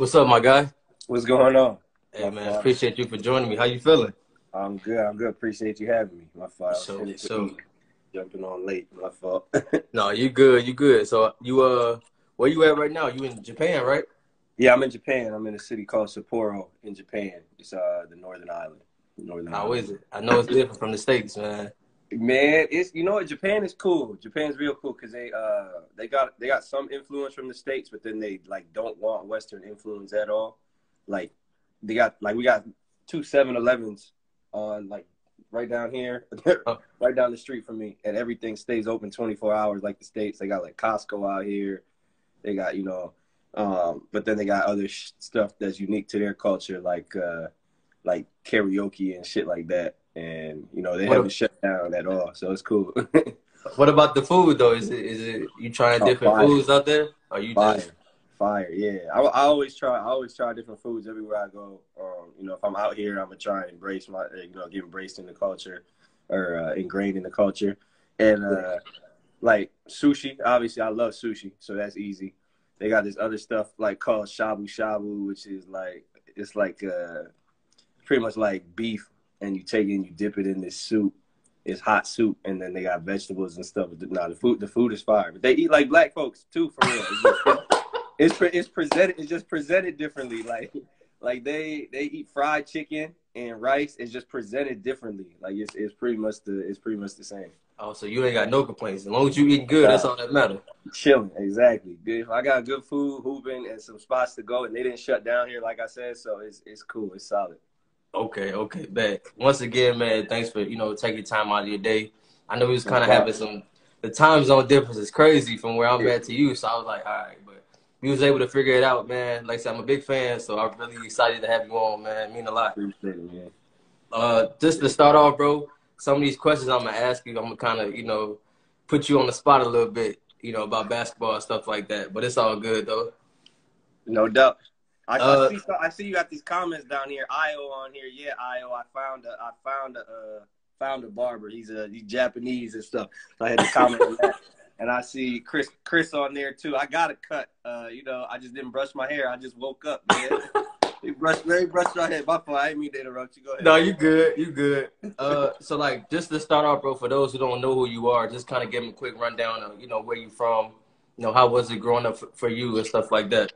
What's up, my guy? What's going on? Hey my man, father. appreciate you for joining me. How you feeling? I'm good. I'm good. Appreciate you having me. My fault. So, so jumping on late. My fault. no, you good. You good. So you uh, where you at right now? You in Japan, right? Yeah, I'm in Japan. I'm in a city called Sapporo in Japan. It's uh the Northern Island. Northern. How island. is it? I know it's different from the states, man. Man, it's you know what Japan is cool. Japan's real cool because they uh they got they got some influence from the states, but then they like don't want Western influence at all. Like they got like we got two 7-Elevens on like right down here, oh. right down the street from me, and everything stays open twenty four hours like the states. They got like Costco out here. They got you know, um, but then they got other sh- stuff that's unique to their culture, like uh, like karaoke and shit like that and you know they what haven't a, shut down at all, so it's cool. what about the food though? Is it is it you trying oh, different fire. foods out there? Are you fire, just... fire? Yeah, I, I always try. I always try different foods everywhere I go. Um, you know, if I'm out here, I'm gonna try and embrace my, you know, get embraced in the culture or uh, ingrained in the culture, and uh, like sushi. Obviously, I love sushi, so that's easy. They got this other stuff like called shabu shabu, which is like it's like uh, pretty much like beef and you take it and you dip it in this soup. It's hot soup, and then they got vegetables and stuff. Now the food, the food is fire, but they eat like black folks too, for real. It's, just, it's, it's presented, it's just presented differently. Like, like they they eat fried chicken and rice. It's just presented differently. Like it's it's pretty much the it's pretty much the same. Oh, so you ain't got no complaints. As long as you eat good, that's all that matters. Chilling, exactly. Good. I got good food, hooping, and some spots to go, and they didn't shut down here, like I said. So it's it's cool. It's solid. Okay, okay, bet. Once again, man, thanks for you know taking time out of your day. I know we was kind of having some the time zone difference is crazy from where I'm at to you, so I was like, all right, but we was able to figure it out, man. Like I said, I'm a big fan, so I'm really excited to have you on, man. It mean a lot. Appreciate it, man. Uh, just to start off, bro, some of these questions I'm gonna ask you, I'm gonna kind of you know put you on the spot a little bit, you know, about basketball and stuff like that. But it's all good though. No doubt. I, uh, I, see, I see you got these comments down here. Io on here. Yeah, Io. I found a, I found a, uh, found a barber. He's a he's Japanese and stuff. So I had to comment on that. And I see Chris Chris on there too. I got a cut. Uh, you know, I just didn't brush my hair. I just woke up, man. he brushed, he brushed my hair. My fault. I didn't mean to interrupt you. Go ahead. No, you good. You good. Uh, so like, just to start off, bro, for those who don't know who you are, just kind of give them a quick rundown of, you know, where you from. You know, how was it growing up for you and stuff like that.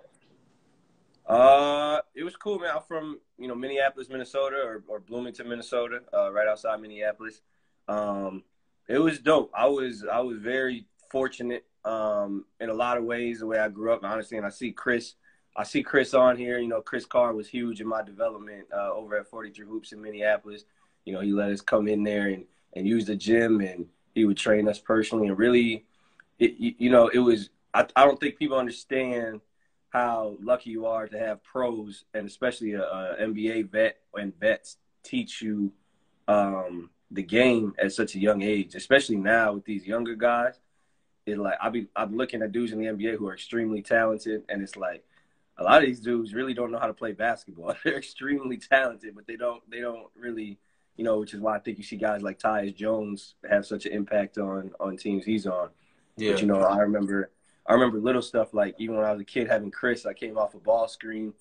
Uh, it was cool, man. I'm from you know Minneapolis, Minnesota, or, or Bloomington, Minnesota, uh, right outside Minneapolis. Um, it was dope. I was I was very fortunate um, in a lot of ways the way I grew up. Honestly, and I see Chris, I see Chris on here. You know, Chris Carr was huge in my development uh, over at 43 Hoops in Minneapolis. You know, he let us come in there and and use the gym, and he would train us personally. And really, it, you know, it was. I, I don't think people understand how lucky you are to have pros and especially a, a NBA vet and vets teach you um, the game at such a young age, especially now with these younger guys. It like I be I'm looking at dudes in the NBA who are extremely talented, and it's like a lot of these dudes really don't know how to play basketball. They're extremely talented, but they don't they don't really you know, which is why I think you see guys like Tyus Jones have such an impact on on teams he's on. Yeah. But you know, I remember I remember little stuff like even when I was a kid having Chris, I came off a ball screen.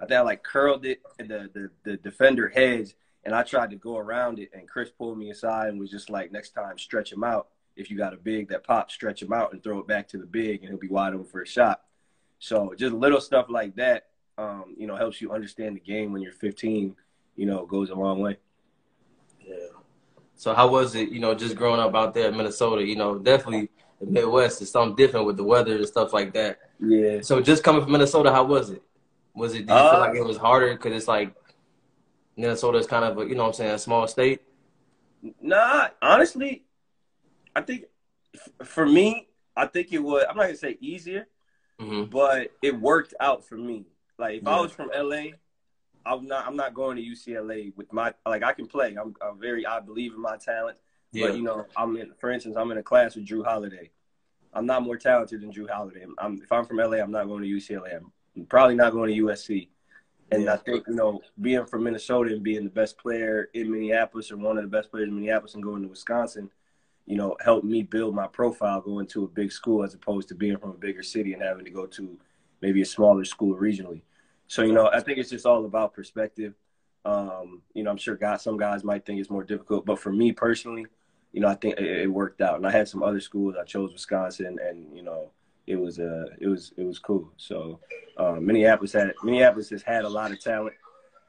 I think I like curled it and the, the, the defender hedge and I tried to go around it and Chris pulled me aside and was just like, next time stretch him out. If you got a big that pops, stretch him out and throw it back to the big and he'll be wide open for a shot. So just little stuff like that, um, you know, helps you understand the game when you're 15, you know, goes a long way. Yeah. So how was it, you know, just growing up out there in Minnesota, you know, definitely – the Midwest is something different with the weather and stuff like that. Yeah. So just coming from Minnesota, how was it? Was it? Did you uh, feel like it was harder because it's like Minnesota is kind of a, you know what I'm saying a small state? Nah, honestly, I think for me, I think it was. I'm not gonna say easier, mm-hmm. but it worked out for me. Like if yeah. I was from LA, I'm not. I'm not going to UCLA with my like. I can play. I'm, I'm very. I believe in my talent. Yeah. But you know, I'm in. For instance, I'm in a class with Jrue Holiday. I'm not more talented than Jrue Holiday. I'm, if I'm from LA, I'm not going to UCLA. I'm probably not going to USC. And yeah. I think you know, being from Minnesota and being the best player in Minneapolis or one of the best players in Minneapolis and going to Wisconsin, you know, helped me build my profile going to a big school as opposed to being from a bigger city and having to go to maybe a smaller school regionally. So you know, I think it's just all about perspective. Um, you know, I'm sure guys, some guys might think it's more difficult, but for me personally, you know, I think it, it worked out. And I had some other schools. I chose Wisconsin, and you know, it was uh, it was it was cool. So um, Minneapolis had Minneapolis has had a lot of talent.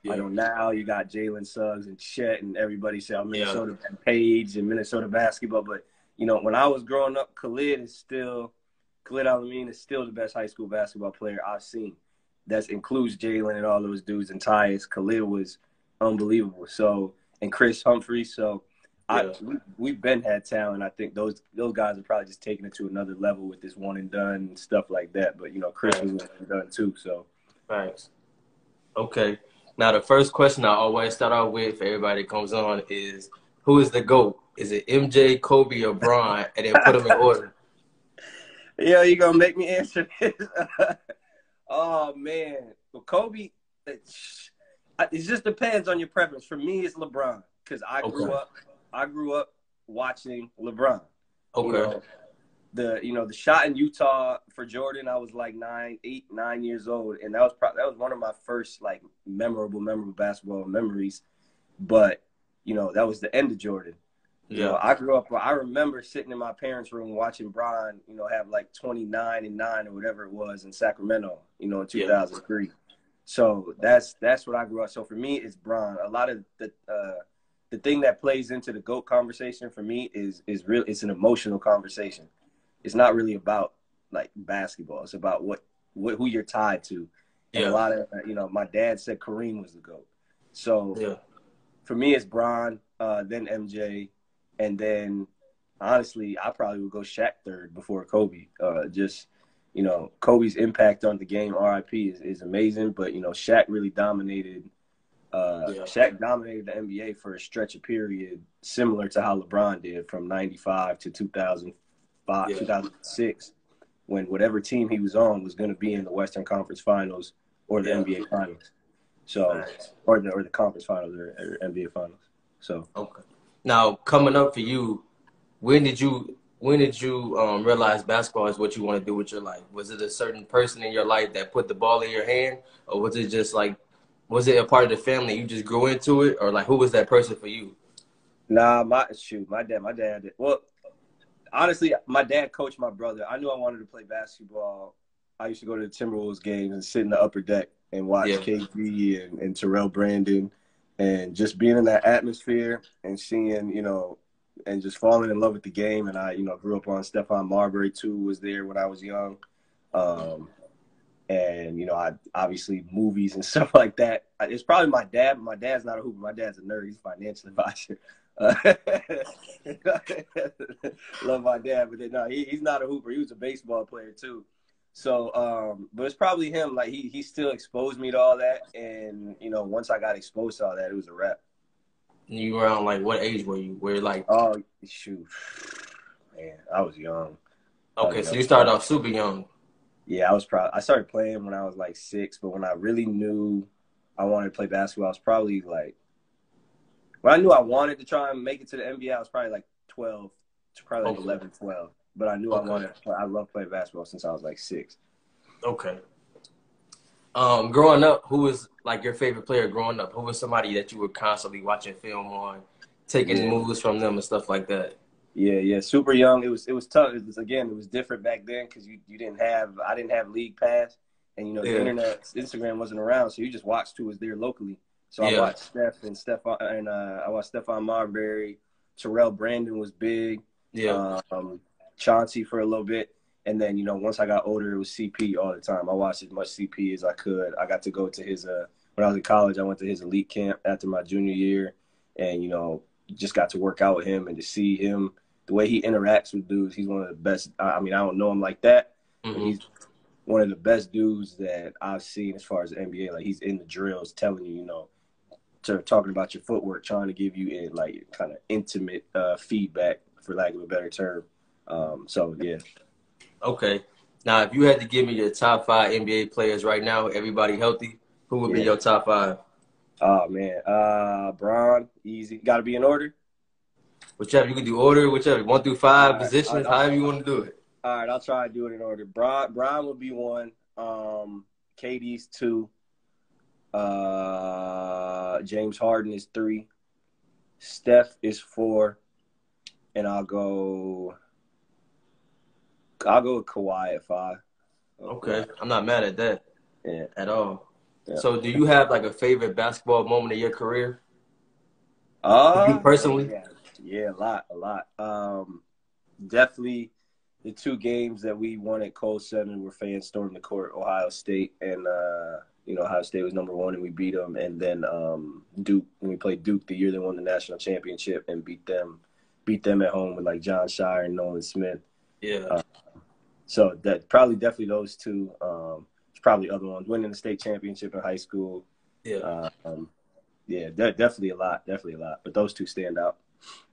Yeah. I know now you got Jalen Suggs and Chet and everybody say oh, Minnesota yeah. Page and Minnesota basketball, but you know when I was growing up, Khalid is still Khalid El-Amin is still the best high school basketball player I've seen. That includes Jalen and all those dudes and Tyus. Khalid was unbelievable. So and Chris Humphrey. So I, we, we've been had talent. I think those those guys are probably just taking it to another level with this one and done and stuff like that. But you know, Kris was one and done too. So thanks. Okay. Now the first question I always start off with for everybody that comes on is who is the GOAT? Is it MJ, Kobe, or Bron? And then put them in order. Yeah, you gonna make me answer this? oh man, well, Kobe. It, it just depends on your preference. For me, it's LeBron because I grew up I grew up watching LeBron. Okay. You know, the you know the shot in Utah for Jordan, I was like nine, eight, nine years old, and that was probably that was one of my first like memorable, memorable basketball memories. But you know that was the end of Jordan. Yeah. You know, I grew up. I remember sitting in my parents' room watching Bron, you know, have like twenty nine and nine or whatever it was in Sacramento, you know, in two thousand three. Yeah. So that's that's what I grew up. So for me, it's Bron. A lot of the uh, the thing that plays into the goat conversation for me is is real it's an emotional conversation. It's not really about like basketball. It's about what, what who you're tied to. And yeah. a lot of you know my dad said kareem was the goat. So yeah. for me it's Bron, uh, then mj and then honestly i probably would go Shaq third before kobe. Uh, just you know kobe's impact on the game rip is, is amazing. But you know Shaq really dominated uh, yeah. Shaq dominated the NBA for a stretch of period similar to how LeBron did from 95 to 2005, yeah. 2006, when whatever team he was on was going to be in the Western Conference Finals or the yeah. NBA Finals. So, nice. or the or the conference finals or, or NBA finals. So, okay. Now, coming up for you, when did you when did you um, realize basketball is what you want to do with your life? Was it a certain person in your life that put the ball in your hand, or was it just like was it a part of the family? You just grew into it, or like who was that person for you? Nah, my shoot, my dad, my dad. Well, honestly, my dad coached my brother. I knew I wanted to play basketball. I used to go to the Timberwolves games and sit in the upper deck and watch yeah. KD and, and Terrell Brandon, and just being in that atmosphere and seeing, you know, and just falling in love with the game. And I, you know, grew up on Stephon Marbury too. Was there when I was young. Um, and you know, I obviously movies and stuff like that. It's probably my dad. My dad's not a hooper. My dad's a nerd. He's a financial advisor. Uh, love my dad, but then, no, he, he's not a hooper. He was a baseball player too. So, um, but it's probably him. Like he he still exposed me to all that, and you know, once I got exposed to all that, it was a wrap. You were on like what age were you? Were you like? Oh shoot, man, I was young. Okay, was so young. you started off super young. Yeah, I was proud. I started playing when I was like six, but when I really knew I wanted to play basketball, I was probably like when I knew I wanted to try and make it to the NBA, I was probably like 12, probably like okay. 11, 12. But I knew okay. I wanted to play. I love playing basketball since I was like six. Okay. Um, growing up, who was like your favorite player growing up? Who was somebody that you were constantly watching film on, taking yeah. moves from them and stuff like that? Yeah, yeah, super young. It was it was tough. It was again, it was different back then because you, you didn't have I didn't have league pass, and you know the internet Instagram wasn't around, so you just watched who was there locally. So yeah. I watched Steph and Stephon and uh, I watched Stephon Marbury, Terrell Brandon was big. Yeah, um, Chauncey for a little bit, and then you know once I got older, it was CP all the time. I watched as much CP as I could. I got to go to his uh when I was in college. I went to his elite camp after my junior year, and you know just got to work out with him and to see him the way he interacts with dudes, he's one of the best. I mean, I don't know him like that, mm-hmm. he's one of the best dudes that I've seen as far as the NBA. Like he's in the drills, telling you, you know, to talking about your footwork, trying to give you in like kind of intimate uh, feedback, for lack of a better term. Um, so yeah. Okay. Now, if you had to give me your top five NBA players right now, everybody healthy, who would yeah. be your top five? Oh man, uh, Bron, easy. Got to be in order. Whichever you can do order, whichever one through five right, positions, however you want to do it. All right, I'll try to do it in order. Bron, Bron would be one. Um, KD's two. Uh, James Harden is three. Steph is four, and I'll go. I'll go with Kawhi at five. Okay, I'm not mad at that. Yeah. At all. Yeah. So, do you have like a favorite basketball moment of your career? Uh, You personally? Yeah, yeah, a lot, a lot. Um, definitely the two games that we won at Kohl Center were fans stormed the court, Ohio State and uh, you know Ohio State was number one and we beat them, and then um, Duke when we played Duke the year they won the national championship and beat them, beat them at home with like Jon Scheyer and Nolan Smith. Yeah. Uh, So that probably definitely those two. Um, probably other ones. Winning the state championship in high school. yeah. Um, yeah, de- definitely a lot, definitely a lot. But those two stand out.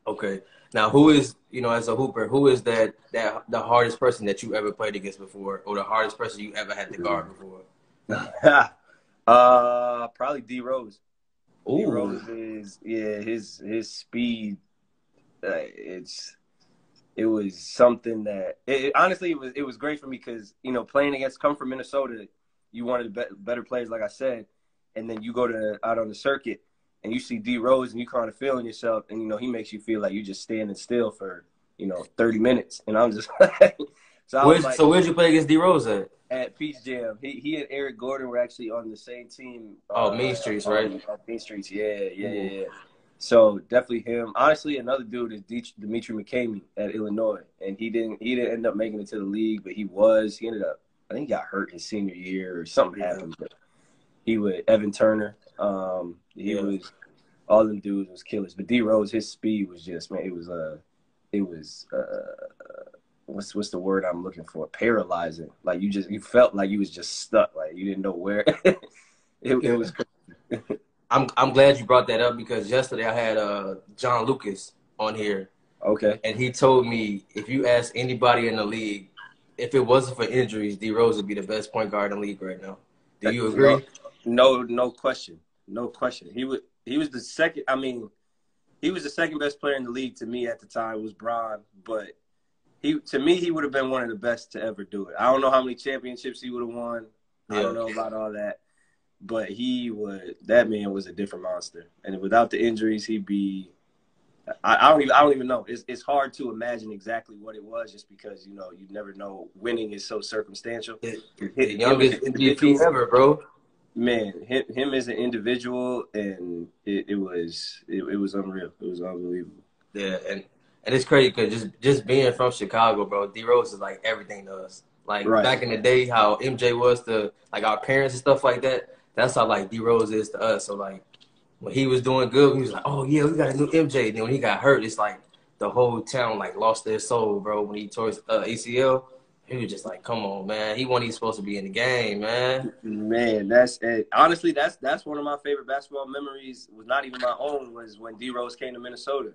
Okay. Now, who is you know as a hooper, who is that that the hardest person that you ever played against before, or the hardest person you ever had to guard before? uh, probably D Rose. D Ooh. Rose is yeah, his his speed. Uh, it's it was something that it, it- honestly it was it was great for me because you know playing against come from Minnesota, you wanted be- better players like I said, and then you go to out on the circuit and you see D Rose and you kind of feeling yourself, and you know he makes you feel like you just standing still for you know thirty minutes, and I'm just like. So I Where's, like, so where'd you play against D Rose at? at Peach Jam. He he and Eric Gordon were actually on the same team. Oh, uh, Main Streets, right? on- on Main Streets, yeah, yeah, yeah, yeah. So definitely him. Honestly, another dude is De- Demetri McCamey at Illinois, and he didn't he didn't end up making it to the league, but he was. He ended up. I think he got hurt his senior year or something happened. But he would Evan Turner. Um, he Yeah. was all them dudes was killers. But D Rose, his speed was just man. It was uh, it was uh, what's what's the word I'm looking for? Paralyzing. Like you just you felt like you was just stuck. Like you didn't know where. it, it was I'm I'm glad you brought that up because yesterday I had uh John Lucas on here okay. and he told me if you ask anybody in the league, if it wasn't for injuries, D Rose would be the best point guard in the league right now. Do you agree? No, no question, no question. He would. He was the second. I mean, he was the second best player in the league to me at the time. Was Bron, but he to me he would have been one of the best to ever do it. I don't know how many championships he would have won. I don't know about all that, but he would. That man was a different monster, and without the injuries, he'd be. I, I don't even. I don't even know. It's it's hard to imagine exactly what it was, just because you know you never know. Winning is so circumstantial. The, the youngest MVP ever, bro. Man, him, him as an individual, and it, it was it, it was unreal. It was unbelievable. Yeah, and and it's crazy because just just being from Chicago, bro, D Rose is like everything to us. Like Right. back in the day, how MJ was to like our parents and stuff like that. That's how like D Rose is to us. So like when he was doing good, he was like, "Oh yeah, we got a new MJ." And then when he got hurt, it's like the whole town like lost their soul, bro. When he tore his uh, ACL, he was just like, "Come on, man, he wasn't even supposed to be in the game, man." Man, that's and honestly that's that's one of my favorite basketball memories. Was not even my own. Was when D Rose came to Minnesota,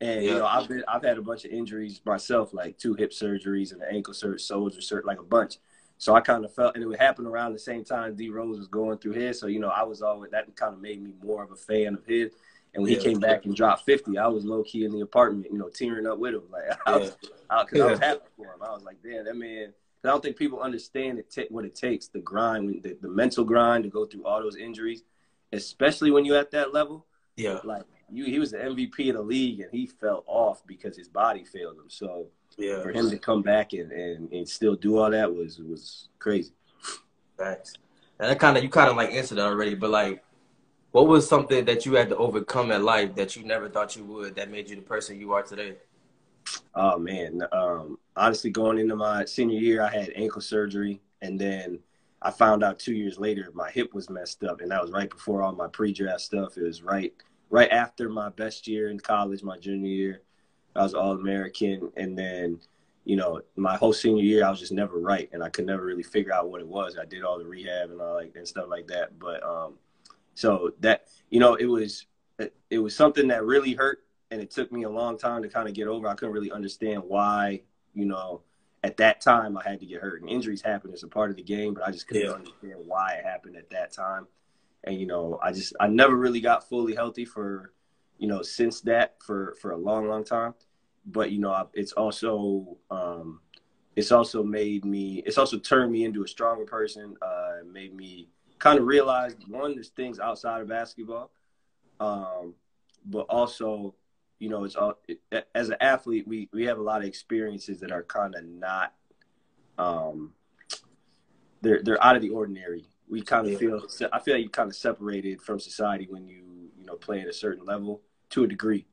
and you know I've been I've had a bunch of injuries myself, like two hip surgeries and an ankle surgery, shoulder surgery, like a bunch. So I kind of felt, and it would happen around the same time D Rose was going through his. So you know I was always that kind of made me more of a fan of his. And when Yeah. he came back and dropped fifty, I was low key in the apartment, you know, tearing up with him. Like I was, because I, 'cause I was happy for him. I was like, damn, that man. I don't think people understand it, ta- what it takes, the grind, the, the mental grind to go through all those injuries, especially when you're at that level. Yeah, Like you, he was the MVP of the league, and he fell off because his body failed him. So yeah, for him to come back and, and, and still do all that was was crazy. Thanks. And that kind of you kind of like answered that already, but like, what was something that you had to overcome in life that you never thought you would that made you the person you are today? Oh man, um, honestly, going into my senior year, I had ankle surgery, and then I found out two years later my hip was messed up, and that was right before all my pre-draft stuff. It was right right after my best year in college, my junior year. I was all American, and then you know my whole senior year I was just never right, and I could never really figure out what it was. I did all the rehab and all like and stuff like that, but um, so that you know it was it, was something that really hurt and it took me a long time to kind of get over. I couldn't really understand why, you know, at that time I had to get hurt. And injuries happen; it's a part of the game. But I just couldn't Yeah. understand why it happened at that time. And you know, I just I never really got fully healthy for, you know, since that for for a long, long time. But you know, it's also um, it's also made me it's also turned me into a stronger person. Uh, made me kind of realized one, there's things outside of basketball, um, but also, you know, it's all it, as an athlete, we we have a lot of experiences that are kind of not, um, they're they're out of the ordinary. We kind of feel I feel like you kind of separated from society when you you know play at a certain level to a degree,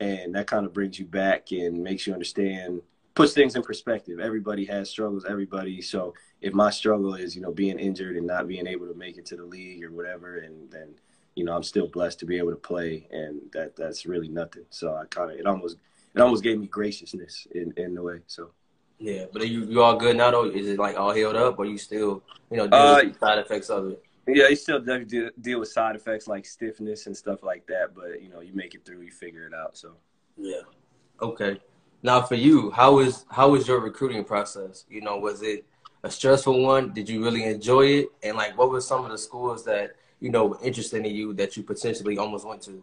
and that kind of brings you back and makes you understand puts things in perspective. Everybody has struggles. Everybody. So if my struggle is, you know, being injured and not being able to make it to the league or whatever, and then, you know, I'm still blessed to be able to play, and that that's really nothing. So I kind of it almost it almost gave me graciousness in in a way. So. Yeah, but you you all good now though? Is it like all healed up, or you still you know deal uh, with side effects of it? Yeah, you still deal, deal with side effects like stiffness and stuff like that, but you know you make it through, you figure it out. So. Yeah. Okay. Now, for you, how is how was your recruiting process? You know, was it a stressful one? Did you really enjoy it? And like, what were some of the schools that you know were interested in you that you potentially almost went to?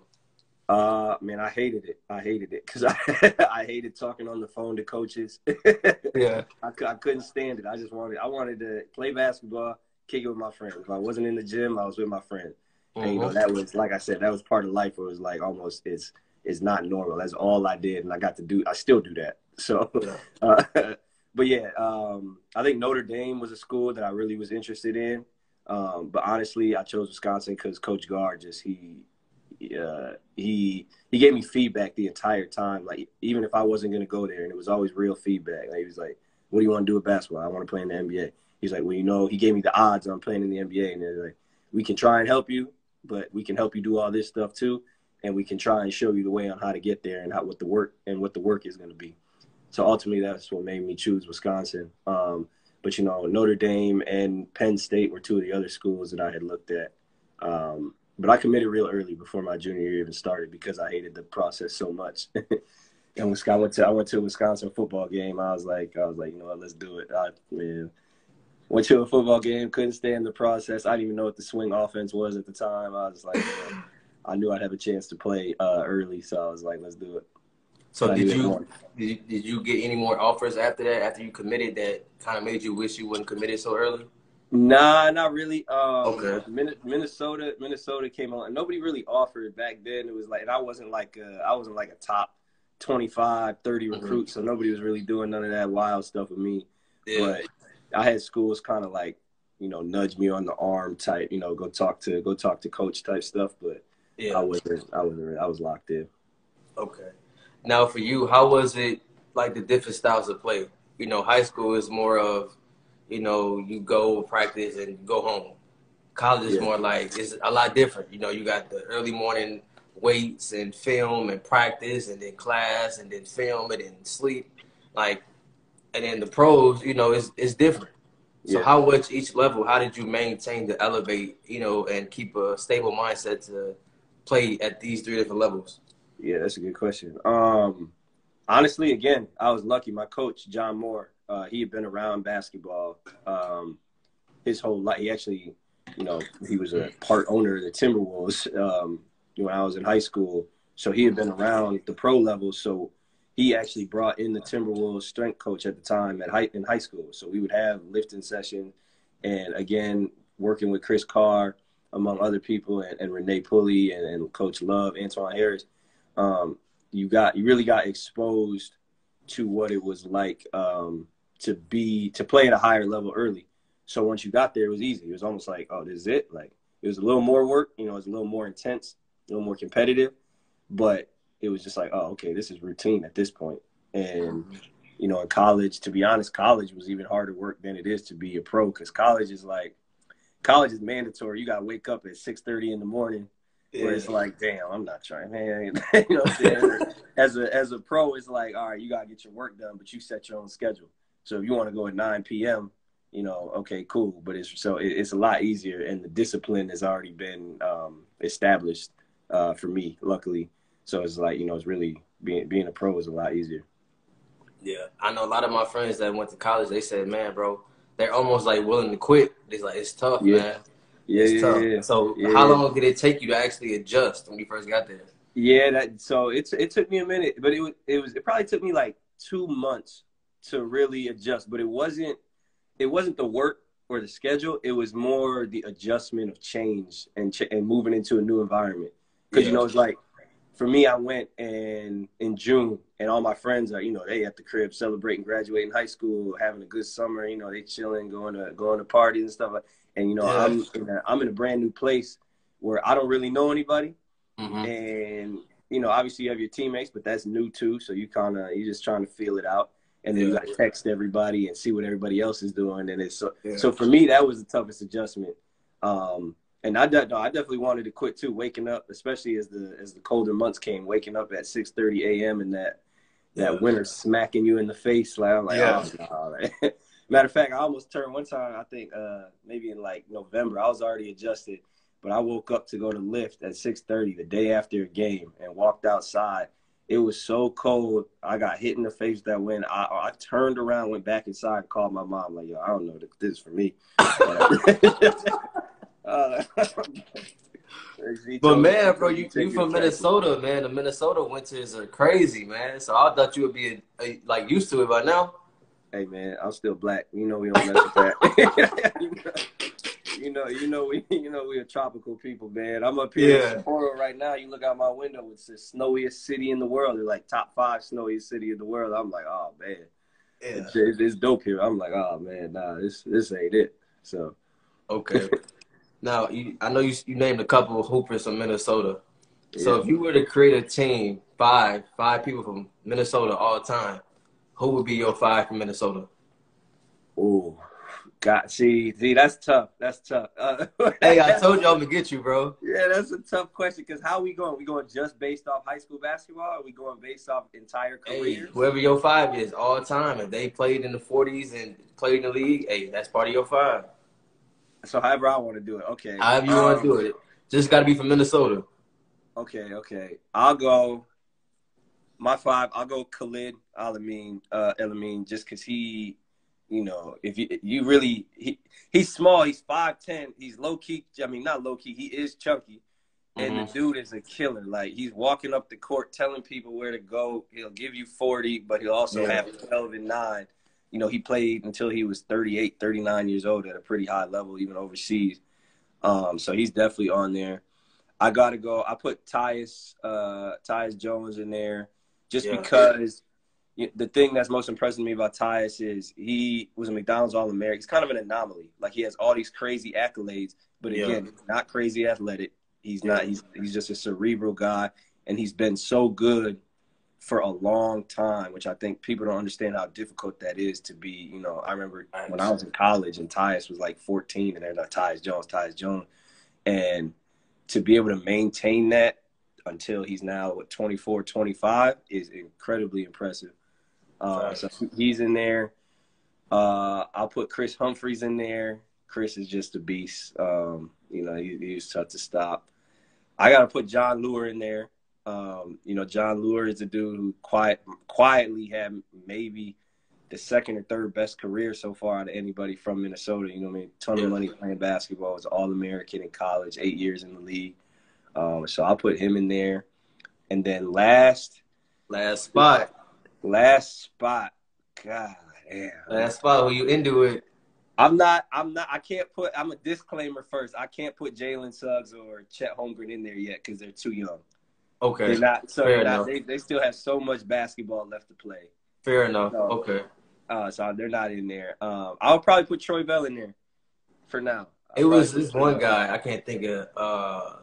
Uh, man, I hated it. I hated it because I I hated talking on the phone to coaches. yeah, I, I couldn't stand it. I just wanted I wanted to play basketball, kick it with my friends. If I wasn't in the gym, I was with my friend. Mm-hmm. And you know, mm-hmm. that was like I said, that was part of life. Where it was like almost it's is not normal. That's all I did, and I got to do. I still do that. So. Uh, but yeah, um, I think Notre Dame was a school that I really was interested in. Um, but honestly, I chose Wisconsin because Coach Gard just he uh, he he gave me feedback the entire time. Like even if I wasn't gonna go there, and it was always real feedback. Like, he was like, "What do you want to do with basketball? I want to play in the NBA." He's like, "Well, you know," he gave me the odds on playing in the NBA, and they're like, "We can try and help you, but we can help you do all this stuff too." And we can try and show you the way on how to get there and how what the work and what the work is going to be. So ultimately, that's what made me choose Wisconsin. Um, but you know, Notre Dame and Penn State were two of the other schools that I had looked at. Um, but I committed real early before my junior year even started because I hated the process so much. and when I went to I went to a Wisconsin football game, I was like, I was like, you know what, let's do it. I man, went to a football game, couldn't stand the process. I didn't even know what the swing offense was at the time. I was like, I knew I'd have a chance to play uh, early, so I was like, let's do it. So did you, did you did you get any more offers after that? After you committed, that kind of made you wish you wouldn't committed so early? Nah, not really. Um, okay. Minnesota, Minnesota came on. Nobody really offered back then. It was like, and I wasn't like a, I wasn't like a top 25, 30 mm-hmm. recruit, so nobody was really doing none of that wild stuff with me. Yeah. But I had schools kind of like, you know, nudge me on the arm type, you know, go talk to go talk to coach type stuff. But yeah. I wasn't. I wasn't. I was locked in. Okay. Now, for you, how was it like the different styles of play? You know, high school is more of, you know, you go practice and go home. College is yeah. more like it's a lot different. You know, you got the early morning weights and film and practice and then class and then film and then sleep. Like, and then the pros, you know, is is different. So yeah. how much each level? How did you maintain to elevate, you know, and keep a stable mindset to play at these three different levels? Yeah, that's a good question. Um, honestly, again, I was lucky. My coach, John Moore, uh, he had been around basketball um, his whole life. He actually, you know, he was a part owner of the Timberwolves um, when I was in high school. So he had been around the pro level. So he actually brought in the Timberwolves strength coach at the time at high, in high school. So we would have lifting session, and again, working with Chris Carr among other people, and, and Renee Pulley and, and, Coach Love, Antoine Harris, um, you got you really got exposed to what it was like um, to be to play at a higher level early. So once you got there, it was easy. It was almost like, oh, this is it. Like it was a little more work, you know, it was a little more intense, a little more competitive, but it was just like, oh, okay, this is routine at this point. And you know, in college, to be honest, college was even harder work than it is to be a pro because college is like college is mandatory. You got to wake up at six thirty in the morning. Yeah. Where it's like, damn, I'm not trying, man. you know, as a as a pro, it's like, all right, you gotta get your work done, but you set your own schedule. So if you want to go at 9 p.m., you know, okay, cool. But it's so it, it's a lot easier, and the discipline has already been um, established uh, for me, luckily. So it's like you know, it's really being being a pro is a lot easier. Yeah, I know a lot of my friends that went to college. They said, "Man, bro, they're almost like willing to quit. It's like it's tough, yeah. man. Yeah, it's yeah, tough. Yeah, so how long did it take you to actually adjust when you first got there? Yeah, that so it's it took me a minute, but it was it was it probably took me like two months to really adjust. But it wasn't it wasn't the work or the schedule. It was more the adjustment of change and ch- and moving into a new environment. Because you know, it's like for me, I went and in June, and all my friends are, you know, they at the crib celebrating graduating high school, having a good summer. You know, they chilling, going to going to parties and stuff. Like, and you know, yeah. I'm in a, I'm in a brand new place where I don't really know anybody, mm-hmm. and you know, obviously you have your teammates, but that's new too. So you kind of you're just trying to feel it out, and then yeah. you got to text everybody and see what everybody else is doing. And it's so yeah. so for me that was the toughest adjustment. Um, and I, no, I definitely wanted to quit too. Waking up, especially as the as the colder months came, waking up at 6:30 a.m. and that that yeah. winter smacking you in the face. Like I'm like, yeah. oh. Matter of fact, I almost turned one time. I think uh, maybe in like November. I was already adjusted, but I woke up to go to lift at 6:30 the day after a game and walked outside. It was so cold. I got hit in the face that wind. I, I turned around, went back inside, and called my mom. Like, yo, I don't know this is for me. Uh, but man, bro, you, you from Minnesota, man. The Minnesota winters are crazy, man. So I thought you would be a, like used to it by now. Hey man, I'm still black. You know we don't mess with that. you know, you know, we, you know, we are tropical people, man. I'm up here yeah. in Sapporo right now. You look out my window, it's the snowiest city in the world. It's like top five snowiest city in the world. I'm like, oh man, yeah. it's, it's, it's dope here. I'm like, oh man, nah, this this ain't it. So, okay. Now, you, I know you, you named a couple of hoopers from Minnesota. Yeah. So if you were to create a team, five, five people from Minnesota all time, who would be your five from Minnesota? Oh, God, see, see, that's tough. That's tough. Uh, hey, I told you I'm gonna get you, bro. Yeah, that's a tough question because how we going? We going just based off high school basketball? Or are we going based off entire career? Hey, whoever your five is, all time. If they played in the 40s and played in the league, hey, that's part of your five. So however I want to do it. Okay. However you um, want to do it. Just got to be from Minnesota. Okay, okay. I'll go. My five. I'll go Khalid El-Amin. Uh, El-Amin, just because he, you know, if you you really he he's small. He's five ten. He's low key. I mean, not low key. He is chunky. And mm-hmm. the dude is a killer. Like he's walking up the court, telling people where to go. He'll give you forty, but he'll also yeah. have twelve and nine you know, he played until he was 38, 39 years old at a pretty high level, even overseas. Um, so he's definitely on there. I got to go. I put Tyus, uh, Tyus Jones in there just yeah. because the thing that's most impressive to me about Tyus is he was a McDonald's All American. He's kind of an anomaly. Like he has all these crazy accolades, but again, yeah. not crazy athletic. He's yeah. not. He's he's just a cerebral guy, and he's been so good for a long time, which I think people don't understand how difficult that is to be. You know, I remember I when I was in college and Tyus was like 14, and they're not Tyus Jones, Tyus Jones, and to be able to maintain that until he's now what 24, 25 is incredibly impressive. Uh, so he's in there. Uh, I'll put Kris Humphries in there. Chris is just a beast. Um, you know, he, he's tough to stop. I got to put Jon Leuer in there. Um, you know, Jon Leuer is a dude who quiet, quietly had maybe the second or third best career so far out of anybody from Minnesota. You know, I mean, ton of money playing basketball. Was All American in college, eight years in the league. Um, so I'll put him in there. And then last, last spot, last spot. God damn. Last spot when you into it. I'm not. I'm not. I can't put. I'm a disclaimer first. I can't put Jalen Suggs or Chet Holmgren in there yet because they're too young. Okay. They're not so Fair not, they they still have so much basketball left to play. Fair enough. So, okay. Uh, so they're not in there. Um, I'll probably put Troy Bell in there for now. I'll it was this one guy I can't think of. Uh,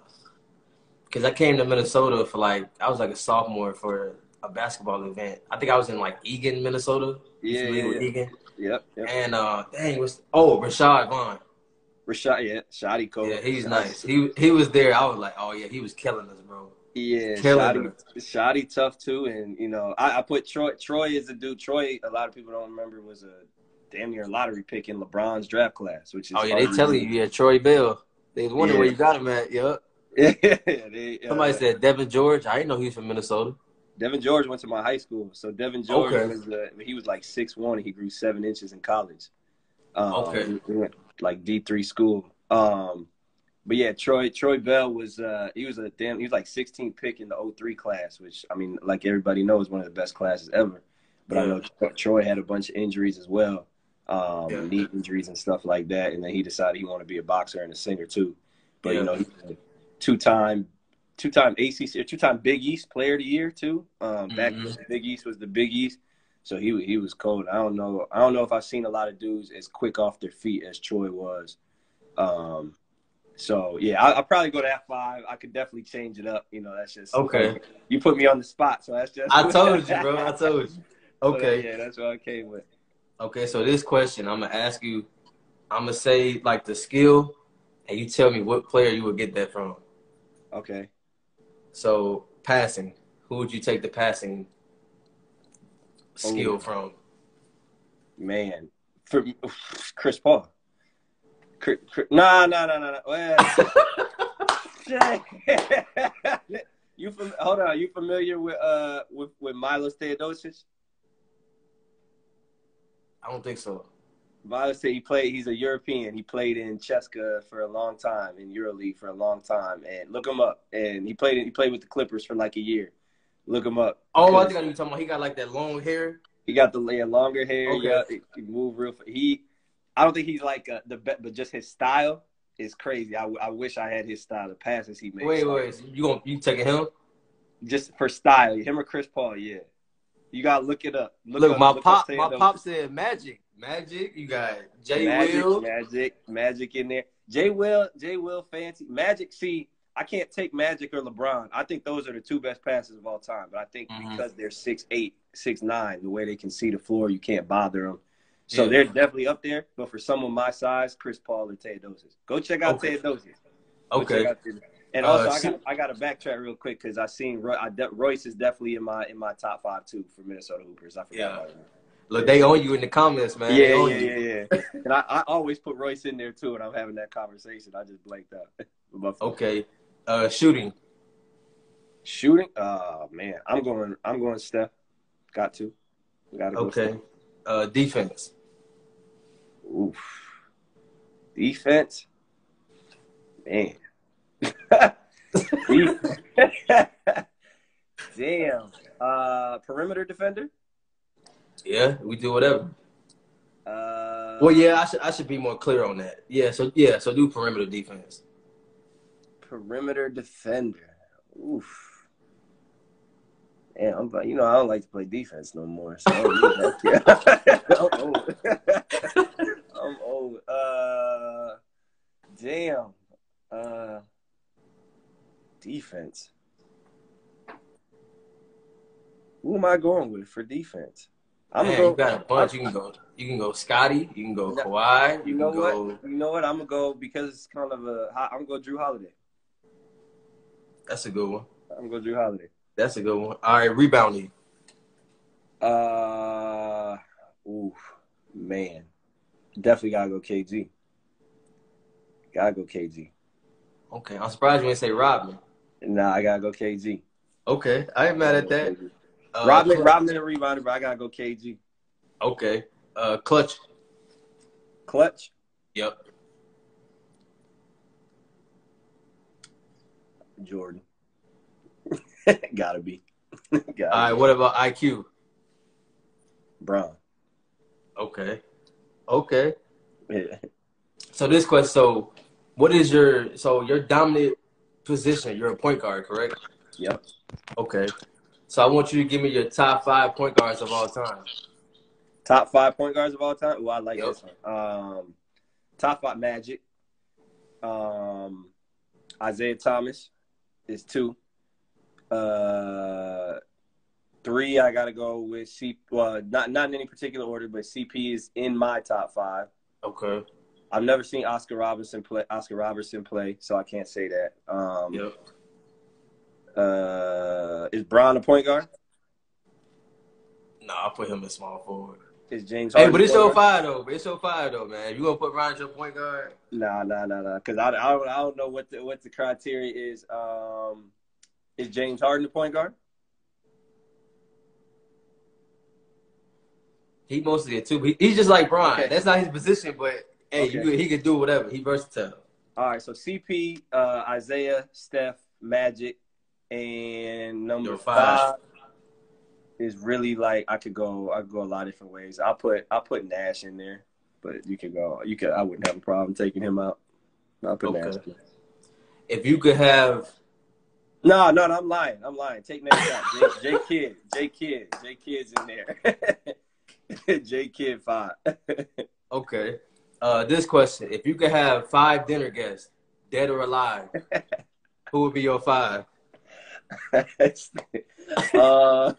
Cause I came to Minnesota for like I was like a sophomore for a basketball event. I think I was in like Eagan, Minnesota. Yeah, yeah, yeah. Eagan. Yep, yep. And uh, dang, was oh Rashad Vaughn. Rashad, yeah, Shoddy Cole. Yeah, he's nice. He he was there. I was like, oh yeah, he was killing us, bro. Yeah, Shoddy, Shoddy tough too, and you know I, I, put Troy. Troy is a dude. Troy, a lot of people don't remember, was a damn near lottery pick in LeBron's draft class, which is. Oh yeah, they telling you, yeah, Troy Bell. They was wondering yeah. where you got him at. Yup. Yeah. they, uh, Somebody said Devean George. I didn't know he was from Minnesota. Devean George went to my high school, so Devean George okay. was uh, he was like six one. He grew seven inches in college. Um, okay. Like D three school. Um, but yeah, Troy Troy Bell was uh, he was a damn he was like 16th pick in the 03 class, which I mean, like everybody knows, one of the best classes ever. But yeah. I know Troy had a bunch of injuries as well. um, Yeah. knee injuries and stuff like that. And then he decided he wanted to be a boxer and a singer too. But Yeah. you know, he's a two-time, two-time ACC, two-time Big East Player of the Year too. Um, Back Mhm. when the Big East was the Big East, so he he was cold. I don't know. I don't know if I've seen a lot of dudes as quick off their feet as Troy was. Um, so yeah, I, I'll probably go to F five. I could definitely change it up. You know, that's just Okay. You put me on the spot, so that's just. I told you, bro. I told you. So, Okay. yeah, that's what I came with. Okay, so this question, I'm gonna ask you. I'm gonna say like the skill, and you tell me what player you would get that from. Okay. So passing, who would you take the passing skill Oh. from? Man, for Chris Paul. Nah, nah, nah, nah, nah. Well, you fam- hold on. You familiar with uh with with Milos Teodosic? I don't think so. Milos said he played. He's a European. He played in CSKA for a long time in EuroLeague for a long time. And look him up. And he played. He played with the Clippers for like a year. Look him up. Oh, I think I you talking about. He got like that long hair. He got the yeah, longer hair. Okay. Yeah, he, he move real. He, I don't think he's like uh, the best, but just his style is crazy. I, I wish I had his style. of passes he makes. Wait, wait. So you going you taking him? Just for style, him or Chris Paul. Yeah, you gotta look it up. Look, up- my look pop, my Teodosic. pop said Magic. Magic. You got Jay Magic, Will. Magic, Magic in there. Jay Will, Jay Will, fancy Magic. See, I can't take Magic or LeBron. I think those are the two best passes of all time. But I think Mhm. because they're six eight, six nine, the way they can see the floor, you can't bother them. So Yeah. they're definitely up there. But for someone my size, Chris Paul or Teodosic. Go check out Okay. Teodosic. Okay. check out Teodosic. And Uh, also, I got I got to backtrack real quick because I seen Roy, I de- Royce is definitely in my in my top five too for Minnesota Hoopers. I forgot Yeah. about him. Look, they own you in the comments, man. Yeah, yeah, yeah, yeah. and I, I always put Royce in there too when I'm having that conversation. I just blanked out. Okay. Uh, shooting. Shooting, oh man, I'm going. I'm going Steph. Got to. Got to go. Okay. Uh, defense. Steph. Oof. Defense, man. Defense. Damn. Uh, perimeter defender. Yeah, we do whatever. Uh, Well, yeah, I should I should be more clear on that. Yeah, so yeah, so do perimeter defense. perimeter defender. Oof. And I'm like, you know, I don't like to play defense no more. So I don't need that. I'm old. Uh, damn. Uh, defense. Who am I going with for defense? I'm Man, gonna you go. got a bunch. You can go. You can go Scotty. You can go Kawhi. You know can what? go. You know what? I'm gonna go because it's kind of a. I'm gonna go Jrue Holiday. That's a good one. I'm gonna go Jrue Holiday. That's a good one. All right, rebounding. Uh, ooh, man, definitely gotta go KG. Gotta go KG. Okay, I'm surprised you didn't say Rodman. Nah, I gotta go KG. Okay, I ain't mad at that. Uh, Rodman, clutch- Rodman, a rebounder, but I gotta go KG. Okay. Uh, clutch. Clutch, Yep. Jordan. gotta be. gotta All right. What about IQ? Bron. Okay. Okay. Yeah. So this question. So, what is your so your dominant position? You're a point guard, correct? Yep. Okay. So I want you to give me your top five point guards of all time. Top five point guards of all time. Oh, I like Yep. this one. Um, top five Magic. Um, Isiah Thomas is two. Uh, three. I gotta go with C. Well, not not in any particular order, but CP is in my top five. Okay. I've never seen Oscar Robertson play. Oscar Robertson play, so I can't say that. Um, Yep. uh, is Bron a point guard? No, I'll put him as small forward. Is James? Hey, but it's a point your five though. But it's your five though, man. You gonna put Ryan as your point guard? Nah, nah, nah, nah. Because I, I, don't, I don't know what the what the criteria is. Um, is James Harden the point guard? He mostly a two. He, he's just like Brian. Okay. That's not his position, but hey, Okay. you, he can do whatever. He versatile. All right, so CP, uh, Isaiah, Steph, Magic, and number five. five. is really like I could go I could go a lot of different ways. I'll put I'll put Nash in there. but you can go. You can. I wouldn't have a problem taking him out. Not okay. If you could have. No, no, no, I'm lying. I'm lying. Take next shot. J, J Kidd. J Kidd. J Kidd's in there. J Kidd five. okay. Uh, this question: If you could have five dinner guests, dead or alive, who would be your five? uh,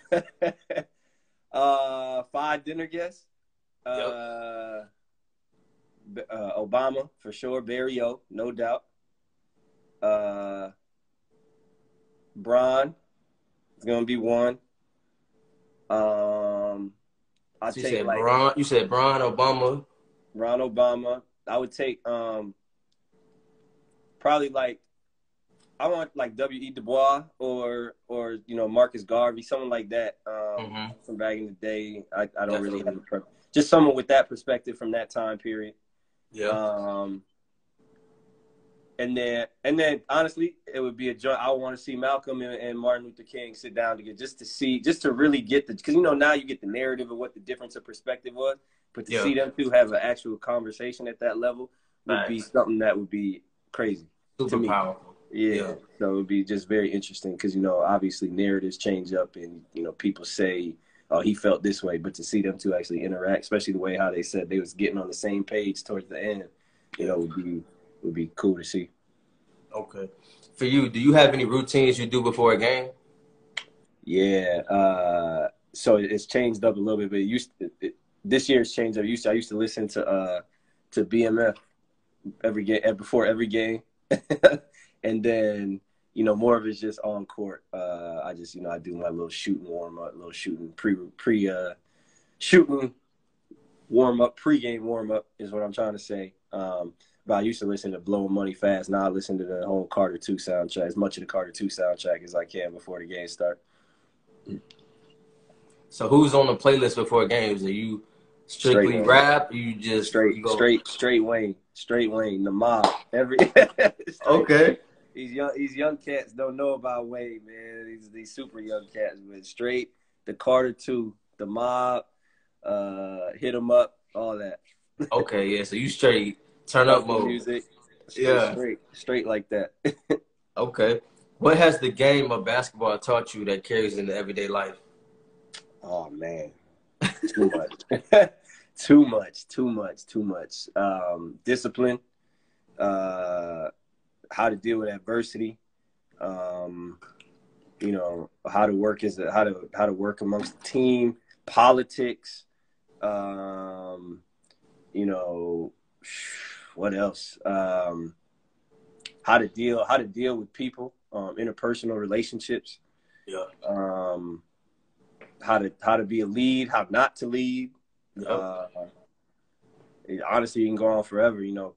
uh, five dinner guests. Uh, uh, Obama for sure. Barry O, no doubt. Uh, Bron is gonna be one. Um, I so take like Bron. You said Bron Obama. Ron Obama. I would take um probably like I want like W. E. Du Bois or or you know Marcus Garvey, someone like that um, mm-hmm. from back in the day. I, I don't Definitely. really have a pre- just someone with that perspective from that time period. Yeah. Um, and then and then honestly, it would be a joy. I want to see Malcolm and, and, Martin Luther King sit down together just to see, just to really get the because you know now you get the narrative of what the difference of perspective was, but to yeah. see them two have an actual conversation at that level would nice. be something that would be crazy. Super powerful. Yeah. yeah. So it would be just very interesting because, you know, obviously narratives change up and, you know, people say, oh, he felt this way. But to see them two actually interact, especially the way how they said they was getting on the same page towards the end, you know, would be would be cool to see. Okay. For you, do you have any routines you do before a game? Yeah. Uh, so it's changed up a little bit, but it used to, it, this year's changed up. I used to, I used to listen to uh, to BMF every game before every game. and then you know more of it's just on court. Uh, I just you know I do my little shooting warm up, little shooting pre pre uh, shooting warm up pregame warm up is what I'm trying to say. Um, but I used to listen to Blowing Money Fast. Now I listen to the whole Carter Two soundtrack, as much of the Carter Two soundtrack as I can before the game start. So who's on the playlist before games? Are you strictly rap? You just straight, you straight, straight Wayne, straight Wayne, the mob. Every okay these young these young cats don't know about Wade, man. These these super young cats, but straight the Carter two, the mob, uh, hit them up, all that. okay, yeah. So you straight turn up mode. Music, straight, yeah, straight, straight like that. okay. What has the game of basketball taught you that carries into everyday life? Oh man, too much, too much, too much, too much. Um, discipline. Uh, how to deal with adversity, um, you know, how to work as a, how to how to work amongst the team, politics, um, you know, what else? Um, how to deal how to deal with people, um, interpersonal relationships. Yeah. Um, how to how to be a lead, how not to lead. Yep. Uh, honestly, you can go on forever. You know,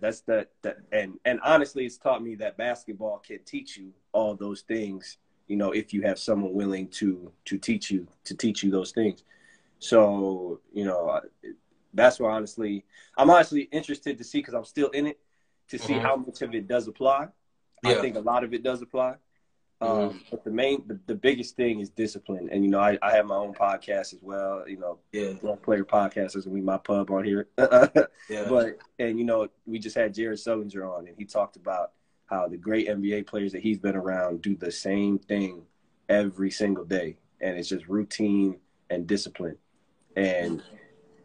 that's that that and and honestly it's taught me that basketball can teach you all those things you know if you have someone willing to to teach you to teach you those things so you know that's why honestly i'm honestly interested to see because i'm still in it to see mm-hmm. how much of it does apply yeah. i think a lot of it does apply Mm-hmm. Um, but the main, the, the, biggest thing is discipline. And, you know, I, I have my own podcast as well, you know, yeah. player podcasters and we my pub on here. yeah. But, and, you know, we just had Jared Sullinger on and he talked about how the great NBA players that he's been around do the same thing every single day. And it's just routine and discipline. And,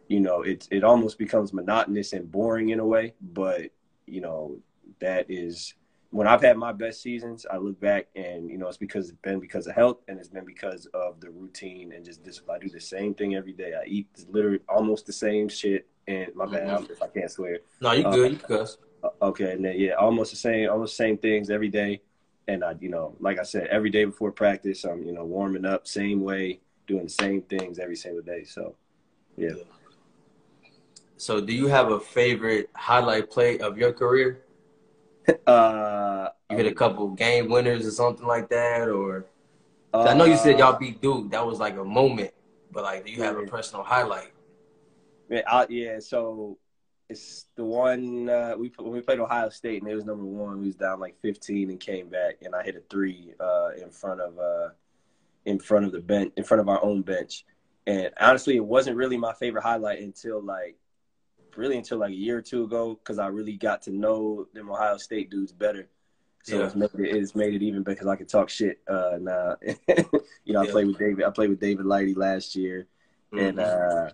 you know, it, it almost becomes monotonous and boring in a way, but, you know, that is – when I've had my best seasons, I look back and you know it's because it's been because of health and it's been because of the routine and just this. I do the same thing every day. I eat literally almost the same shit. And my bad mm-hmm. if I can't swear. No, you good. You cuss. Uh, okay, and then yeah, almost the same, almost the same things every day. And I, you know, like I said, every day before practice, I'm you know warming up same way, doing the same things every single day. So, yeah. So, do you have a favorite highlight play of your career? Uh, you hit a couple game winners or something like that, or uh, I know you said y'all beat Duke. That was like a moment, but like, do you have a personal highlight? Yeah, I, yeah. So it's the one uh, we when we played Ohio State and it was number one. We was down like 15 and came back, and I hit a three uh, in front of uh, in front of the bench, in front of our own bench. And honestly, it wasn't really my favorite highlight until like really until like a year or two ago because I really got to know them Ohio State dudes better. So Yeah. it's made it it's made it even because I can talk shit uh now. you know, I played with David I played with David Lighty last year and Mhm. uh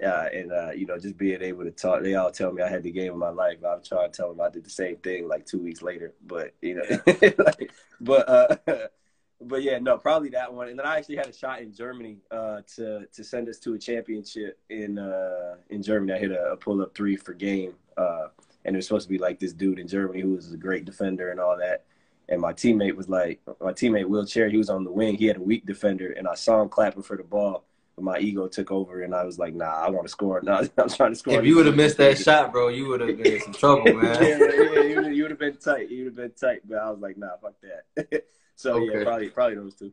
yeah, and uh, you know, just being able to talk, they all tell me I had the game of my life. I'm trying to tell them I did the same thing like two weeks later, but you know, like, but uh, but yeah, no, probably that one. And then I actually had a shot in Germany uh, to to send us to a championship in uh, in Germany. I hit a, a pull up three for game, uh, and it was supposed to be like this dude in Germany who was a great defender and all that. And my teammate was like, my teammate Will Cherry, he was on the wing. He had a weak defender, and I saw him clapping for the ball. But my ego took over, and I was like, "Nah, I want to score. No, I'm trying to score." If you would have missed that shot, bro, you would have been in some trouble, man. yeah, man. yeah, you would have been tight. You would have been tight. But I was like, "Nah, fuck that." so Okay. yeah, probably probably those two.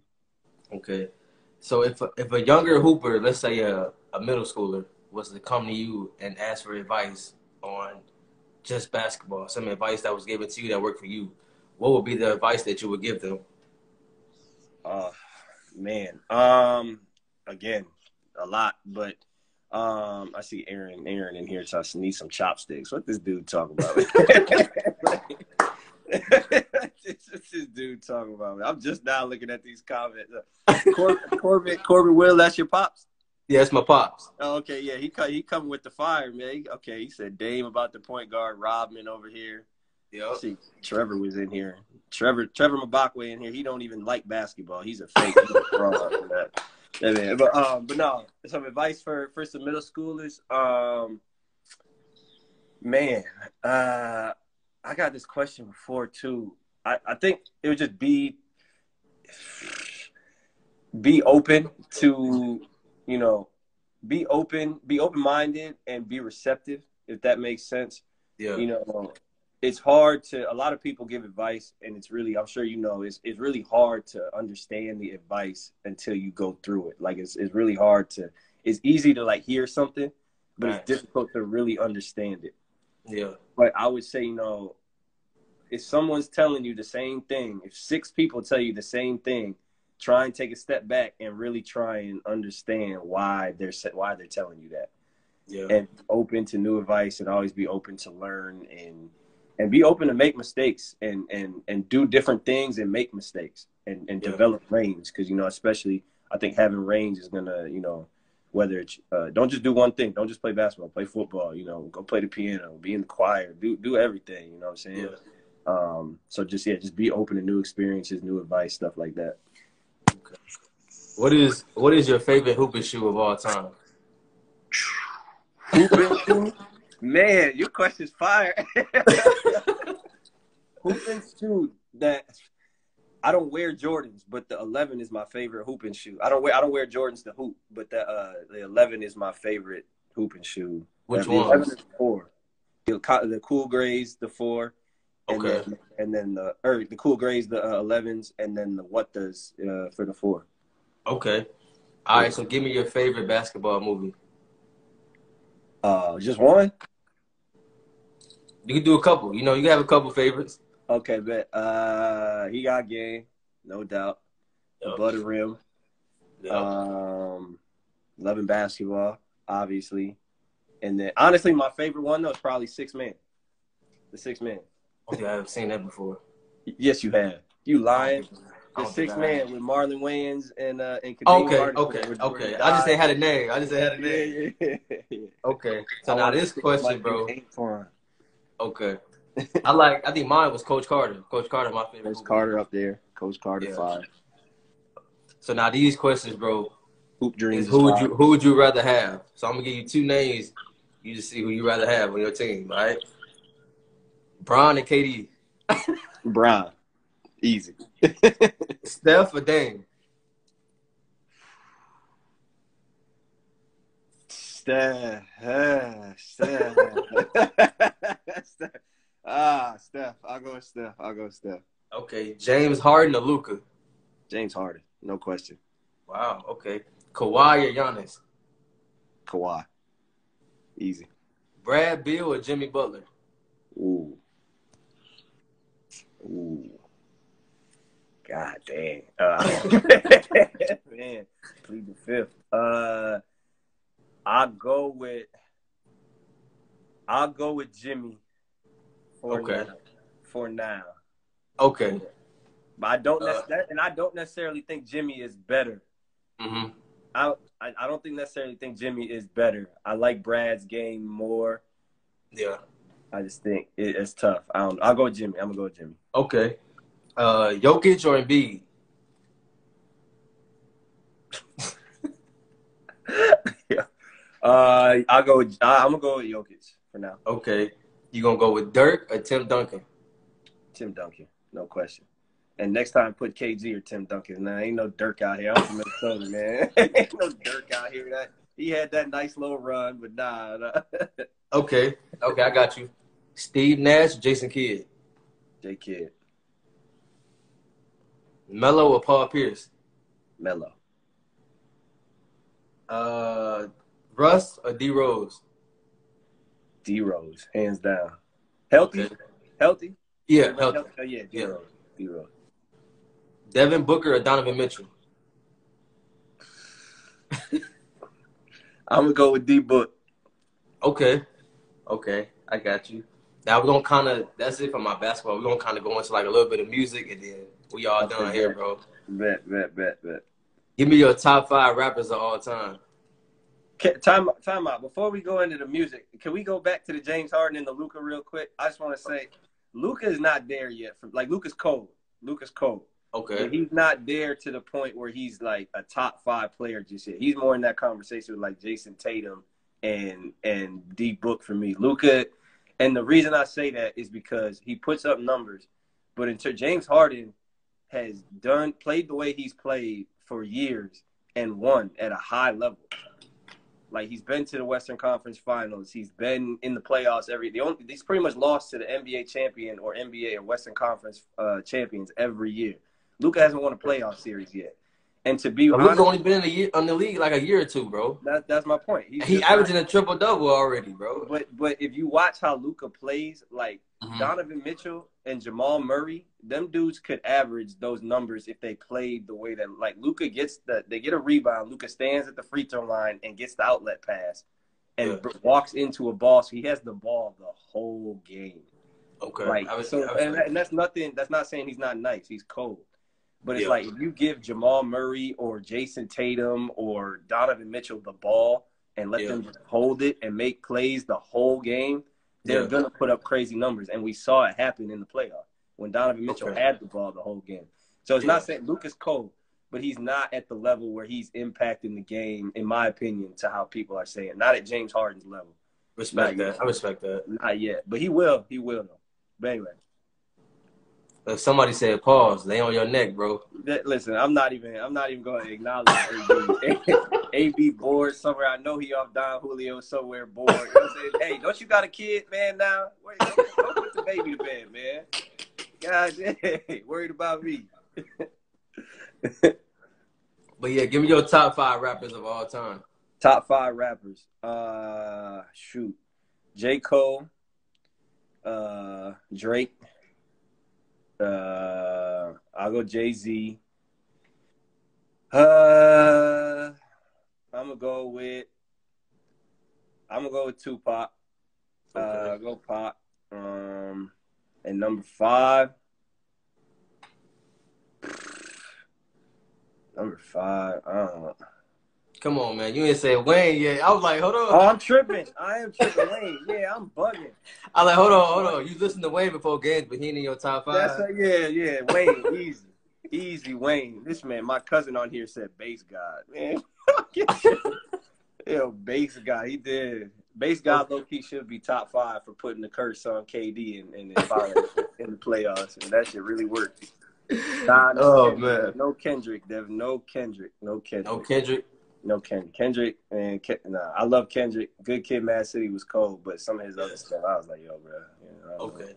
Okay. So if a, if a younger hooper, let's say a, a middle schooler, was to come to you and ask for advice on just basketball, some advice that was given to you that worked for you, what would be the advice that you would give them? Uh, man. Um, again, a lot, but um, I see Aaron, Aaron in here. So I need some chopsticks. What this dude talking about? this dude talking about? Me. I'm just now looking at these comments. Uh, Cor- Corbin, Corbin Will, that's your pops. Yeah, it's my pops. Oh, okay, yeah, he he coming with the fire, man. He- okay, he said Dame about the point guard, Rodman over here. Yeah, See, Trevor was in here. Trevor Trevor Mbakwe in here. He don't even like basketball. He's a fake. He's a fraud. That, that man. But um, but no. Some advice for for some middle schoolers. Um, man, uh, I got this question before too. I I think it would just be be open to you know be open be open minded and be receptive if that makes sense Yeah. you know it's hard to a lot of people give advice and it's really i'm sure you know it's, it's really hard to understand the advice until you go through it like it's, it's really hard to it's easy to like hear something but Right. it's difficult to really understand it Yeah. But i would say you know if someone's telling you the same thing if six people tell you the same thing try and take a step back and really try and understand why they're why they're telling you that Yeah. and open to new advice and always be open to learn and and be open to make mistakes and and and do different things and make mistakes and and Yeah. develop range because you know especially I think having range is gonna you know whether it's uh, don't just do one thing don't just play basketball play football you know go play the piano be in the choir do do everything you know what I'm saying Yeah. um so just yeah just be open to new experiences new advice stuff like that What is what is your favorite hooping shoe of all time? Hooping shoe? Man, your question's fire. hooping shoe that I don't wear Jordans, but the 11 is my favorite hooping shoe. I don't wear I don't wear Jordans to hoop, but the uh, the 11 is my favorite hooping shoe. Which the 11 is the four. The, the cool grays, the four. And Okay. Then, and then the or the cool grays, the uh, 11s, and then the what does uh, for the four. Okay. All right. So give me your favorite basketball movie. Uh, just one. You can do a couple. You know, you have a couple favorites. Okay, bet. Uh, he got game, no doubt. Yep. Above the rim. Yeah. Um, loving basketball, obviously. And then, honestly, my favorite one though is probably Six Man. The Six Man. okay, I haven't seen that before. Yes, you have. You lying? The Six think. Man with Marlon Wayans and uh and Kadeem Okay, Martin, okay, okay. I just say had a name. I just say had a name. Yeah, yeah, yeah. Okay. So I now this question, bro. Okay. I like. I think mine was Coach Carter. Coach Carter, my favorite. Coach. Carter up there. Coach Carter Yeah. five. So now these questions, bro, Hoop dreams. who would you who would you rather have? So I'm gonna give you two names. You just see who you rather have on your team, right? Bron and KD, Brian. Easy. Steph or Dame. Steph. Steph. Steph. Ah, Steph. I'll go with Steph. I'll go with Steph. Okay, James Harden or Luka. James Harden. No question. Wow. Okay, Kawhi or Giannis. Kawhi. Easy. Brad Beal or Jimmy Butler. Ooh. Ooh. God dang. Uh, man, plead the fifth. Uh, I'll go with. I'll go with Jimmy. For Okay. Now. For now, Okay. but I don't, Uh, necessarily, and I don't necessarily think Jimmy is better. hmm I, I I don't think necessarily think Jimmy is better. I like Brad's game more. Yeah. I just think it, it's tough. I don't. I'll go with Jimmy. I'm gonna go with Jimmy. Okay. Uh, Jokic or Embiid? yeah. Uh, I'll go. I, I'm gonna go with Jokic for now. Okay. You gonna go with Dirk or Tim Duncan? Tim Duncan, no question. And next time, put KG or Tim Duncan. Nah, ain't no Dirk out here. I'm from Minnesota, man. ain't no Dirk out here. That he had that nice little run, but nah. nah. Okay. Okay, I got you. Steve Nash, Jason Kidd, J Kidd, Melo or Paul Pierce? Melo, Uh, Russ or D Rose? D Rose, hands down. Healthy, Okay. healthy. Yeah, Everybody healthy. Oh yeah, D Yeah. Rose, D Rose. Devin Booker or Donovan Mitchell? I'm gonna go with D Book. Okay. Okay, I got you. Now we're gonna kind of that's it for my basketball. We're gonna kind of go into like a little bit of music, and then we all Okay, done here, bro. Bet, bet, bet, bet. Give me your top five rappers of all time. Can, time, time out. Before we go into the music, can we go back to the James Harden and the Luka real quick? I just want to say, Luka is not there yet. For, like Luka's cold. Luka's cold. But Okay. he's not there to the point where he's like a top five player just yet. He's more in that conversation with like Jayson Tatum and and D Book for me. Luka, and the reason I say that is because he puts up numbers, but until James Harden has done played the way he's played for years and won at a high level. Like he's been to the Western Conference Finals. He's been in the playoffs every. The only he's pretty much lost to the NBA champion or NBA or Western Conference uh, champions every year. Luka hasn't won a playoff series yet, and to be Luka's honest, only been in the year, on the league like a year or two, bro. that, that's my point. He's He averaging not- a triple double already, bro. but but if you watch how Luka plays, like Mhm. Donovan Mitchell and Jamal Murray, them dudes could average those numbers if they played the way that like Luka gets the they get a rebound. Luka stands at the free throw line and gets the outlet pass and Yeah. walks into a ball. So he has the ball the whole game. Okay. Like I was, so, and, and that's nothing. That's not saying he's not nice. He's cold. But it's Yeah. like if you give Jamal Murray or Jayson Tatum or Donovan Mitchell the ball and let Yeah. them just hold it and make plays the whole game, they're Yeah. gonna put up crazy numbers. And we saw it happen in the playoff when Donovan Mitchell Okay. had the ball the whole game. So it's Yeah. not saying Luka's Cole, but he's not at the level where he's impacting the game, in my opinion, to how people are saying. Not at James Harden's level. respect Not that. yet. I respect that. Not yet. But he will. He will though. But anyway. If somebody said pause, they on your neck, bro. That, listen, I'm not even. I'm not even going to acknowledge AB. AB bored somewhere. I know he off Don Julio somewhere bored. You know? Hey, don't you got a kid, man? Now, Wait, don't, don't put the baby to bed, man. God, hey, worried about me. But yeah, give me your top five rappers of all time. Top five rappers. Uh, shoot, J Cole, uh, Drake. Uh, I'll go Jay Z. Uh, I'm gonna go with. I'm gonna go with Tupac. Uh, go Pop. Um, and number five. Number five. I don't know. Come on, man. You ain't say Wayne yet. I was like, hold on. Oh, I'm tripping. I am tripping. Wayne. Yeah, I'm bugging. I like, hold on, hold on. You listened to Wayne before games, but he ain't in your top five. That's a, yeah, yeah. Wayne, easy, easy. Wayne. This man, my cousin on here said Based God. Man, yo, Based God. He did. Based God low key should be top five for putting the curse on KD and and in the playoffs, and that shit really worked. Nah, no Oh, Kendrick. man. no Kendrick, Devin. No Kendrick. No Kendrick. no Kendrick. No Kendrick. Kendrick and Ke- nah, I love Kendrick. Good Kid, Mad City was cold, but some of his other stuff, I was like, yo, bro. You know, know. Okay.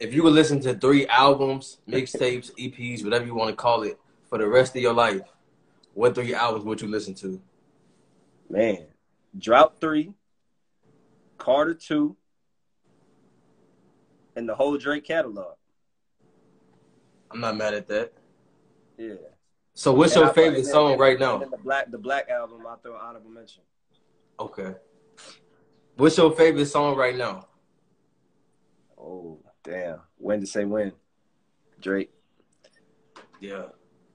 If you would listen to three albums, mixtapes, EPs, whatever you want to call it, for the rest of your life, what three albums would you listen to? Man, Drought three, Carter two, and the whole Drake catalog. I'm not mad at that. Yeah. So, what's And your I- favorite song right now? the black, the black album, I throw honorable mention. Okay. What's your favorite song right now? Oh, damn. When to say when? Drake. Yeah.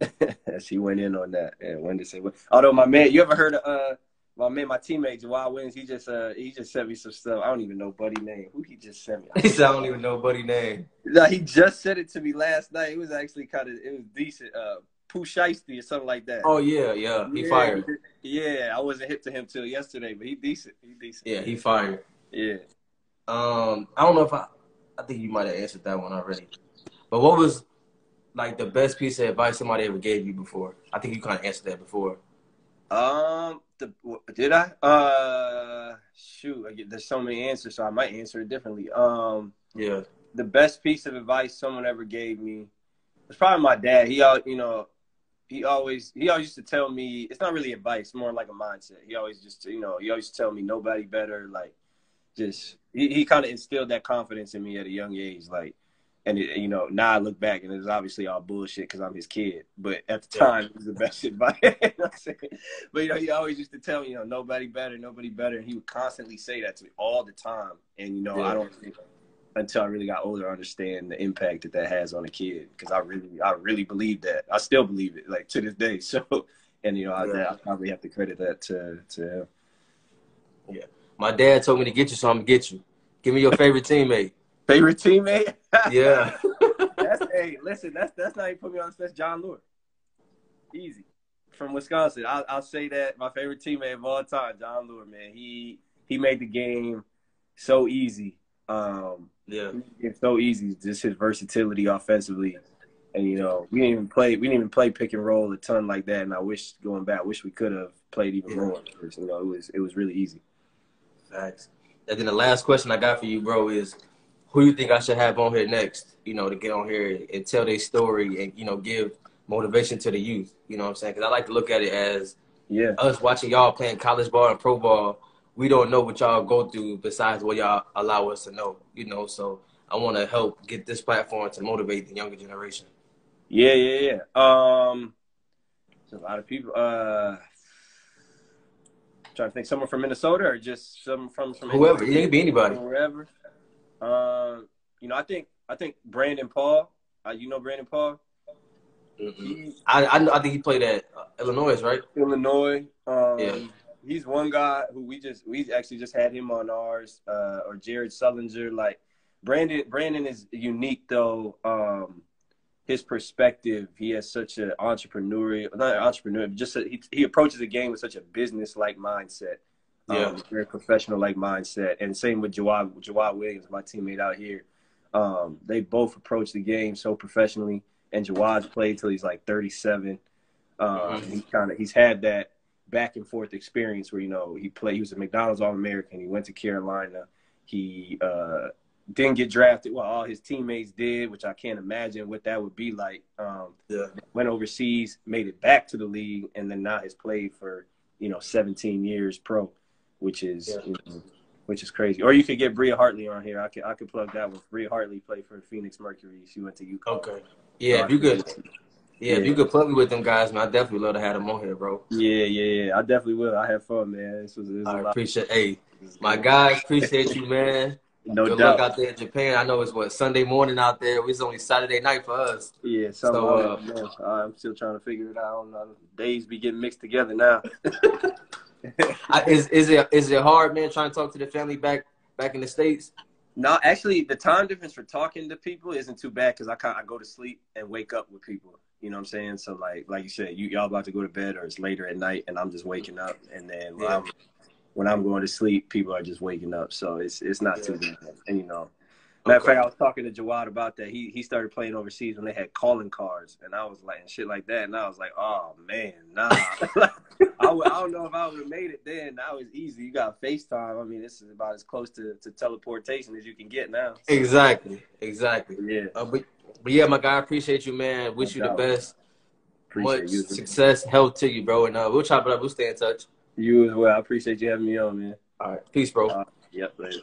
she went in on that. And when to say when. Although my man, you ever heard of uh my man, my teammate Jawad Williams, he just uh he just sent me some stuff. I don't even know Buddy name. Who he just sent me? He said I don't even know Buddy name. No, he just sent it to me last night. It was actually kind of it was decent. Uh Pooh Shiesty or something like that. Oh yeah, yeah. He yeah, fired. Yeah, I wasn't hip to him till yesterday, but he decent. He decent. Yeah, he fired. Yeah. Um, I don't know if I I think you might have answered that one already. But what was like the best piece of advice somebody ever gave you before? I think you kind of answered that before. Um, the, did I? Uh, shoot, I get, there's so many answers, so I might answer it differently. Um, yeah, the best piece of advice someone ever gave me was probably my dad. He, all you know, he always he always used to tell me it's not really advice, more like a mindset. He always just you know he always tell me nobody better. Like, just he, he kind of instilled that confidence in me at a young age. Like, and it, you know, now I look back and it's obviously all bullshit because I'm his kid. But at the time, it was the best advice. you know but you know, he always used to tell me, you know, nobody better, nobody better. And he would constantly say that to me all the time. And you know, yeah. I don't think until I really got older I understand the impact that that has on a kid because I really, I really believe that. I still believe it, like to this day. So, and you know, yeah. I, I probably have to credit that to to him. Yeah, my dad told me to get you, so I'm gonna get you. Give me your favorite teammate. Favorite teammate? Yeah. that's hey, listen, that's that's not even put me on that's Jon Leuer. Easy. From Wisconsin. I'll, I'll say that my favorite teammate of all time, Jon Leuer, man. He he made the game so easy. Um yeah. It's so easy, just his versatility offensively. And you know, we didn't even play we didn't even play pick and roll a ton like that. And I wish going back, I wish we could have played even yeah. more. You know, it was it was really easy. Facts. And then the last question I got for you, bro, is who you think I should have on here next, you know, to get on here and tell their story and, you know, give motivation to the youth. You know what I'm saying? Because I like to look at it as yeah, us watching y'all playing college ball and pro ball. We don't know what y'all go through besides what y'all allow us to know, you know. So I want to help get this platform to motivate the younger generation. Yeah, yeah, yeah. Um, there's a lot of people. Uh, trying to think, someone from Minnesota or just someone from from whoever. It can be anybody. Wherever. Um, you know, I think I think Brandon Paul. Uh, you know Brandon Paul. Mm-hmm. I, I, I think he played at uh, Illinois, right? Illinois. Um, yeah. He's one guy who we just we actually just had him on ours, uh, or Jared Sullinger. Like Brandon, Brandon is unique though. Um, his perspective, he has such an entrepreneurial, not entrepreneur, just a, he, he approaches the game with such a business like mindset. Yeah. Um, very professional like mindset. And same with Jawad, Jawad Williams, my teammate out here. Um, they both approach the game so professionally. And Jawad's played till he's like 37. Um. He kind of he's had that back and forth experience where you know he played. He was a McDonald's All American. He went to Carolina. He uh, didn't get drafted. Well, all his teammates did, which I can't imagine what that would be like. Um, yeah. Went overseas, made it back to the league, and then now has played for you know 17 years pro which is yeah. you know, which is crazy. Or you could get Bria Hartley on here. I could I could plug that one. Bria Hartley played for Phoenix Mercury. She went to UConn. Okay. Yeah, if you could. Yeah, yeah, if you could plug me with them guys, man, I definitely love to have them on here, bro. Yeah, yeah, yeah. I definitely will. I had fun, man. This was, this I appreciate. Hey, my guys, appreciate you, man. No Good doubt. luck out there in Japan. I know it's what Sunday morning out there. It's only Saturday night for us. Yeah, so uh, I'm still trying to figure it out. Days be getting mixed together now. I, is is it is it hard, man, trying to talk to the family back back in the states? No, actually, the time difference for talking to people isn't too bad because I kind I go to sleep and wake up with people. You know what I'm saying? So like like you said, you y'all about to go to bed or it's later at night, and I'm just waking up, and then when, yeah. I'm, when I'm going to sleep, people are just waking up. So it's it's not yeah. too bad, and you know. Matter of fact, I was talking to Jawad about that. He he started playing overseas when they had calling cards, and I was like, and shit like that, and I was like, oh man, nah. I, w- I don't know if I would have made it then. Now it's easy. You got FaceTime. I mean, this is about as close to, to teleportation as you can get now. So. Exactly. Exactly. Yeah. Uh, but, but yeah, my guy, I appreciate you, man. Wish no you the best. Appreciate Much you. success, health to you, bro. And uh, we'll chop it up. We'll stay in touch. You as well. I appreciate you having me on, man. All right. Peace, bro. Uh, yep. Later.